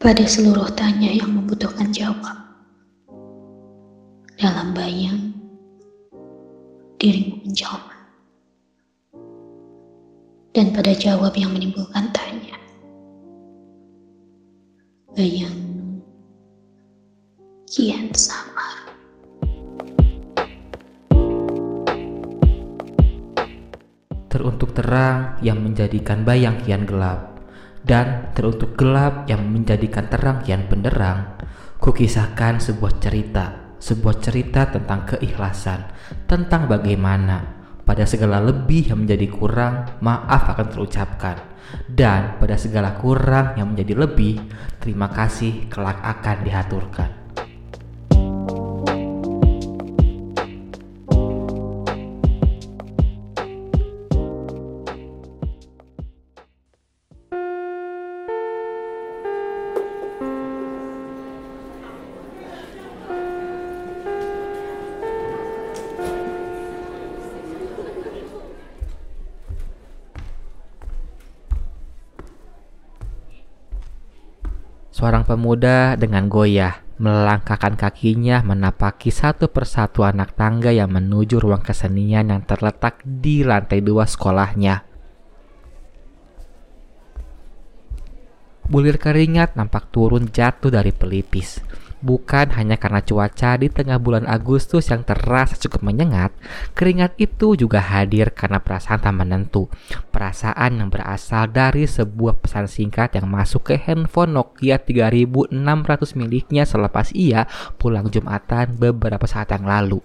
pada seluruh tanya yang membutuhkan jawab. Dalam bayang, dirimu menjawab. Dan pada jawab yang menimbulkan tanya, bayang kian samar. Teruntuk terang yang menjadikan bayang kian gelap dan teruntuk gelap yang menjadikan terang kian benderang, kukisahkan sebuah cerita, sebuah cerita tentang keikhlasan, tentang bagaimana pada segala lebih yang menjadi kurang, maaf akan terucapkan. Dan pada segala kurang yang menjadi lebih, terima kasih kelak akan dihaturkan. Seorang pemuda dengan goyah melangkahkan kakinya menapaki satu persatu anak tangga yang menuju ruang kesenian yang terletak di lantai dua sekolahnya. Bulir keringat nampak turun jatuh dari pelipis. Bukan hanya karena cuaca di tengah bulan Agustus yang terasa cukup menyengat, keringat itu juga hadir karena perasaan tak menentu. Perasaan yang berasal dari sebuah pesan singkat yang masuk ke handphone Nokia 3600 miliknya selepas ia pulang Jumatan beberapa saat yang lalu.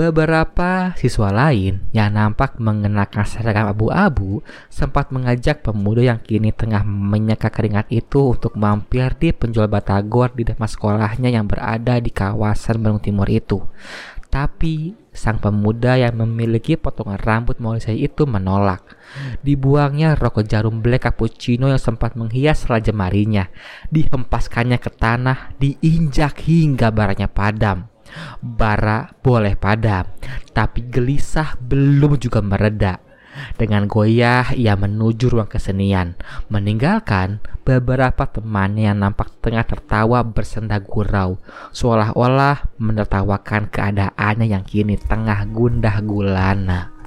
Beberapa siswa lain yang nampak mengenakan seragam abu-abu sempat mengajak pemuda yang kini tengah menyeka keringat itu untuk mampir di penjual batagor di depan sekolahnya yang berada di kawasan Bandung Timur itu. Tapi sang pemuda yang memiliki potongan rambut molisai itu menolak. Dibuangnya rokok jarum black cappuccino yang sempat menghias setelah jemarinya. Dihempaskannya ke tanah, diinjak hingga baranya padam. Bara boleh padam, tapi gelisah belum juga mereda. Dengan goyah ia menuju ruang kesenian, meninggalkan beberapa temannya yang nampak tengah tertawa bersenda gurau, seolah-olah menertawakan keadaannya yang kini tengah gundah gulana.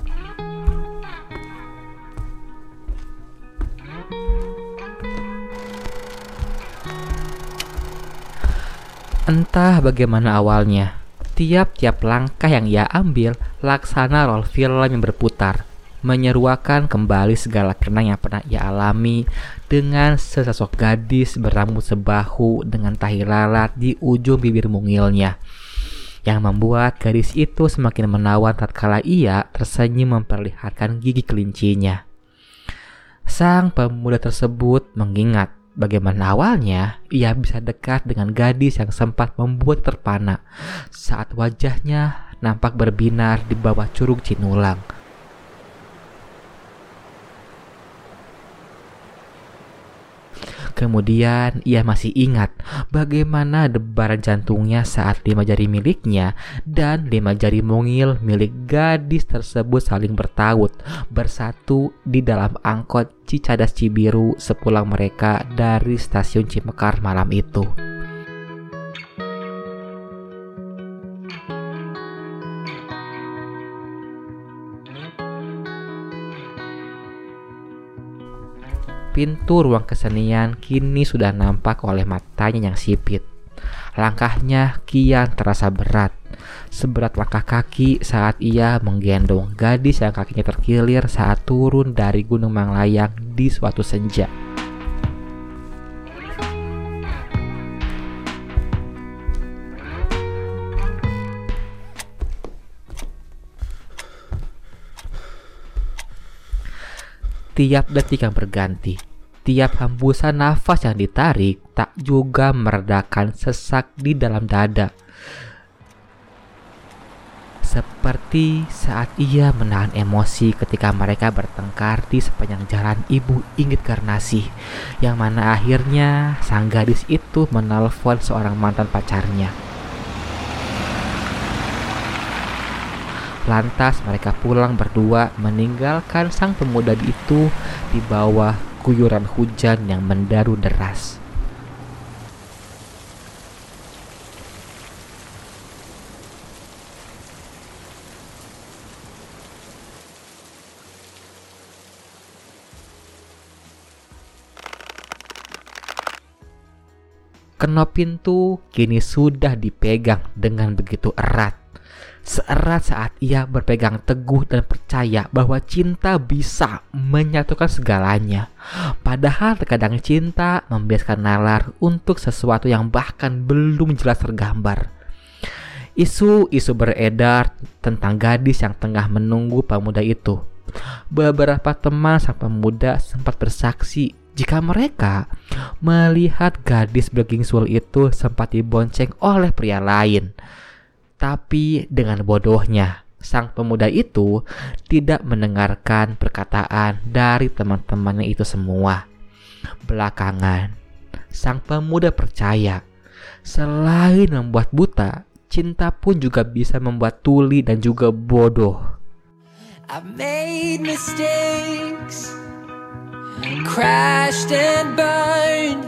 Entah bagaimana awalnya, tiap-tiap langkah yang ia ambil laksana roll film yang berputar, menyeruakan kembali segala kenang yang pernah ia alami dengan sesosok gadis berambut sebahu dengan tahi lalat di ujung bibir mungilnya yang membuat gadis itu semakin menawan tatkala ia tersenyum memperlihatkan gigi kelincinya. Sang pemuda tersebut mengingat Bagaimana awalnya ia bisa dekat dengan gadis yang sempat membuat terpana. Saat wajahnya nampak berbinar di bawah curug Cinulang Kemudian ia masih ingat bagaimana debaran jantungnya saat lima jari miliknya dan lima jari mungil milik gadis tersebut saling bertaut bersatu di dalam angkot Cicadas Cibiru sepulang mereka dari stasiun Cimekar malam itu. Pintu ruang kesenian kini sudah nampak oleh matanya yang sipit. Langkahnya kian terasa berat, seberat langkah kaki saat ia menggendong gadis yang kakinya terkilir saat turun dari Gunung Manglayang di suatu senja. Tiap detik yang berganti, tiap hembusan nafas yang ditarik tak juga meredakan sesak di dalam dada. Seperti saat ia menahan emosi ketika mereka bertengkar di sepanjang jalan Ibu Inggit Karnasi, yang mana akhirnya sang gadis itu menelpon seorang mantan pacarnya. Lantas mereka pulang berdua meninggalkan sang pemuda itu di bawah guyuran hujan yang mendaru deras. Kenop pintu kini sudah dipegang dengan begitu erat. Seerat saat ia berpegang teguh dan percaya bahwa cinta bisa menyatukan segalanya. Padahal terkadang cinta membiaskan nalar untuk sesuatu yang bahkan belum jelas tergambar. Isu-isu beredar tentang gadis yang tengah menunggu pemuda itu. Beberapa teman sang pemuda sempat bersaksi jika mereka melihat gadis bergingsul itu sempat dibonceng oleh pria lain. Tapi dengan bodohnya, sang pemuda itu tidak mendengarkan perkataan dari teman-temannya itu semua. Belakangan, sang pemuda percaya selain membuat buta, cinta pun juga bisa membuat tuli dan juga bodoh. I've made mistakes. crashed and burned.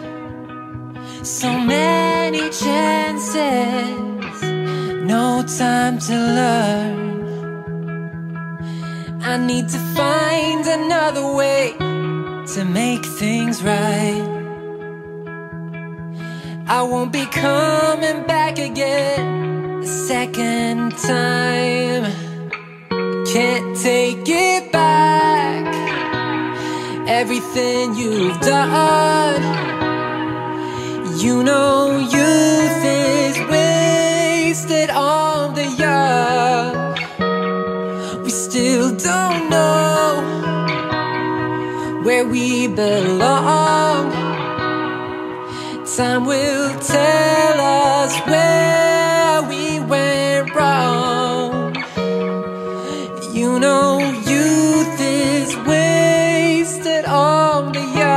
So many chances, no time to learn. I need to find another way to make things right. I won't be coming back again a second time. Can't take it back everything you've done. You know youth is wasted on the young. We still don't know where we belong. Time will tell us where we went wrong. You know youth is wasted on the young.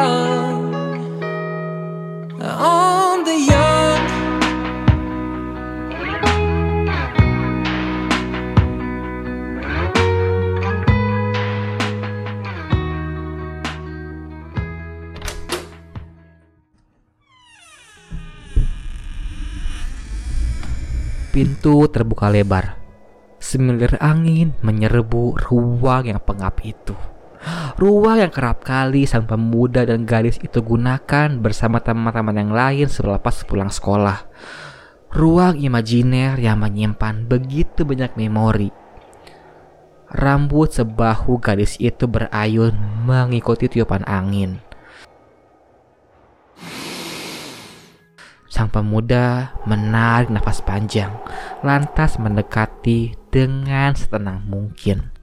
Pintu terbuka lebar. Semilir angin menyerbu ruang yang pengap itu. Ruang yang kerap kali sang pemuda dan gadis itu gunakan bersama teman-teman yang lain selepas pulang sekolah. Ruang imajiner yang menyimpan begitu banyak memori. Rambut sebahu gadis itu berayun mengikuti tiupan angin. Sang pemuda menarik nafas panjang, lantas mendekati dengan setenang mungkin.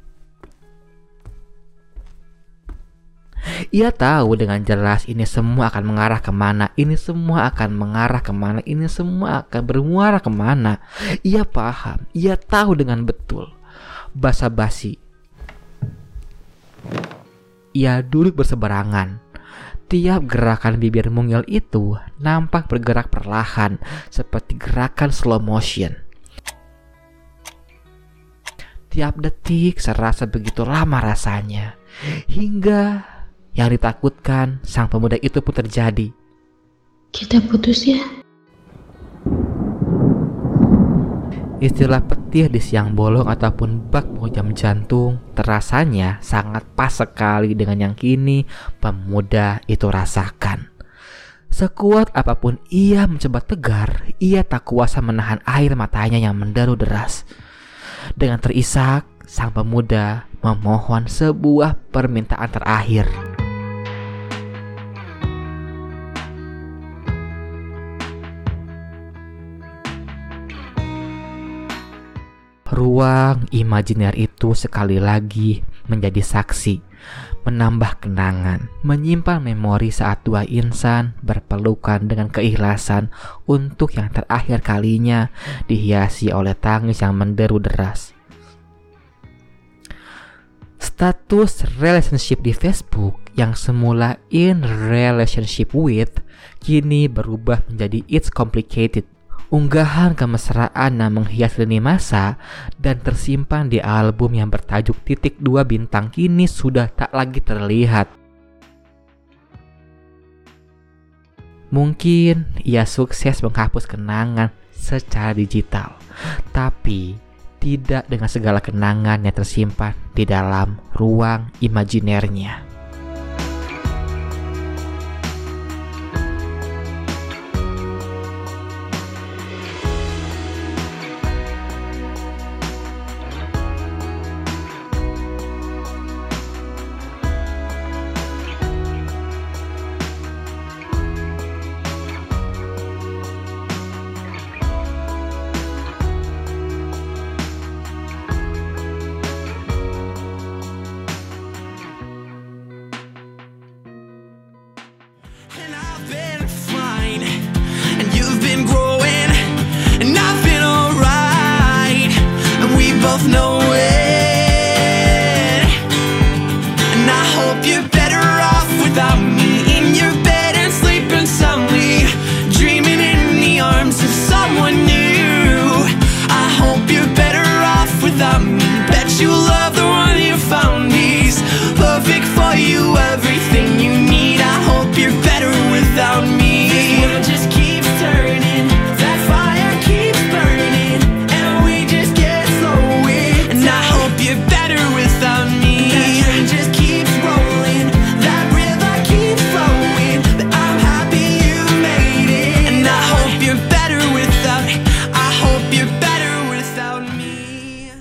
Ia tahu dengan jelas ini semua akan mengarah ke mana, ini semua akan mengarah ke mana, ini semua akan bermuara ke mana. Ia paham, ia tahu dengan betul. Basa-basi. Ia duduk berseberangan. Tiap gerakan bibir mungil itu nampak bergerak perlahan, seperti gerakan slow motion. Tiap detik serasa begitu lama rasanya, hingga yang ditakutkan sang pemuda itu pun terjadi. Kita putus ya? Istilah petir di siang bolong ataupun bak penghujam jantung terasanya sangat pas sekali dengan yang kini pemuda itu rasakan. Sekuat apa pun ia mencoba tegar, ia tak kuasa menahan air matanya yang menderu deras. Dengan terisak, sang pemuda memohon sebuah permintaan terakhir. Ruang imajiner itu sekali lagi menjadi saksi, menambah kenangan, menyimpan memori saat dua insan berpelukan dengan keikhlasan untuk yang terakhir kalinya dihiasi oleh tangis yang menderu deras. Status relationship di Facebook yang semula in relationship with kini berubah menjadi it's complicated Unggahan kemesraan yang menghias lini masa dan tersimpan di album yang bertajuk titik dua bintang kini sudah tak lagi terlihat. Mungkin ia sukses menghapus kenangan secara digital, tapi tidak dengan segala kenangan yang tersimpan di dalam ruang imajinernya.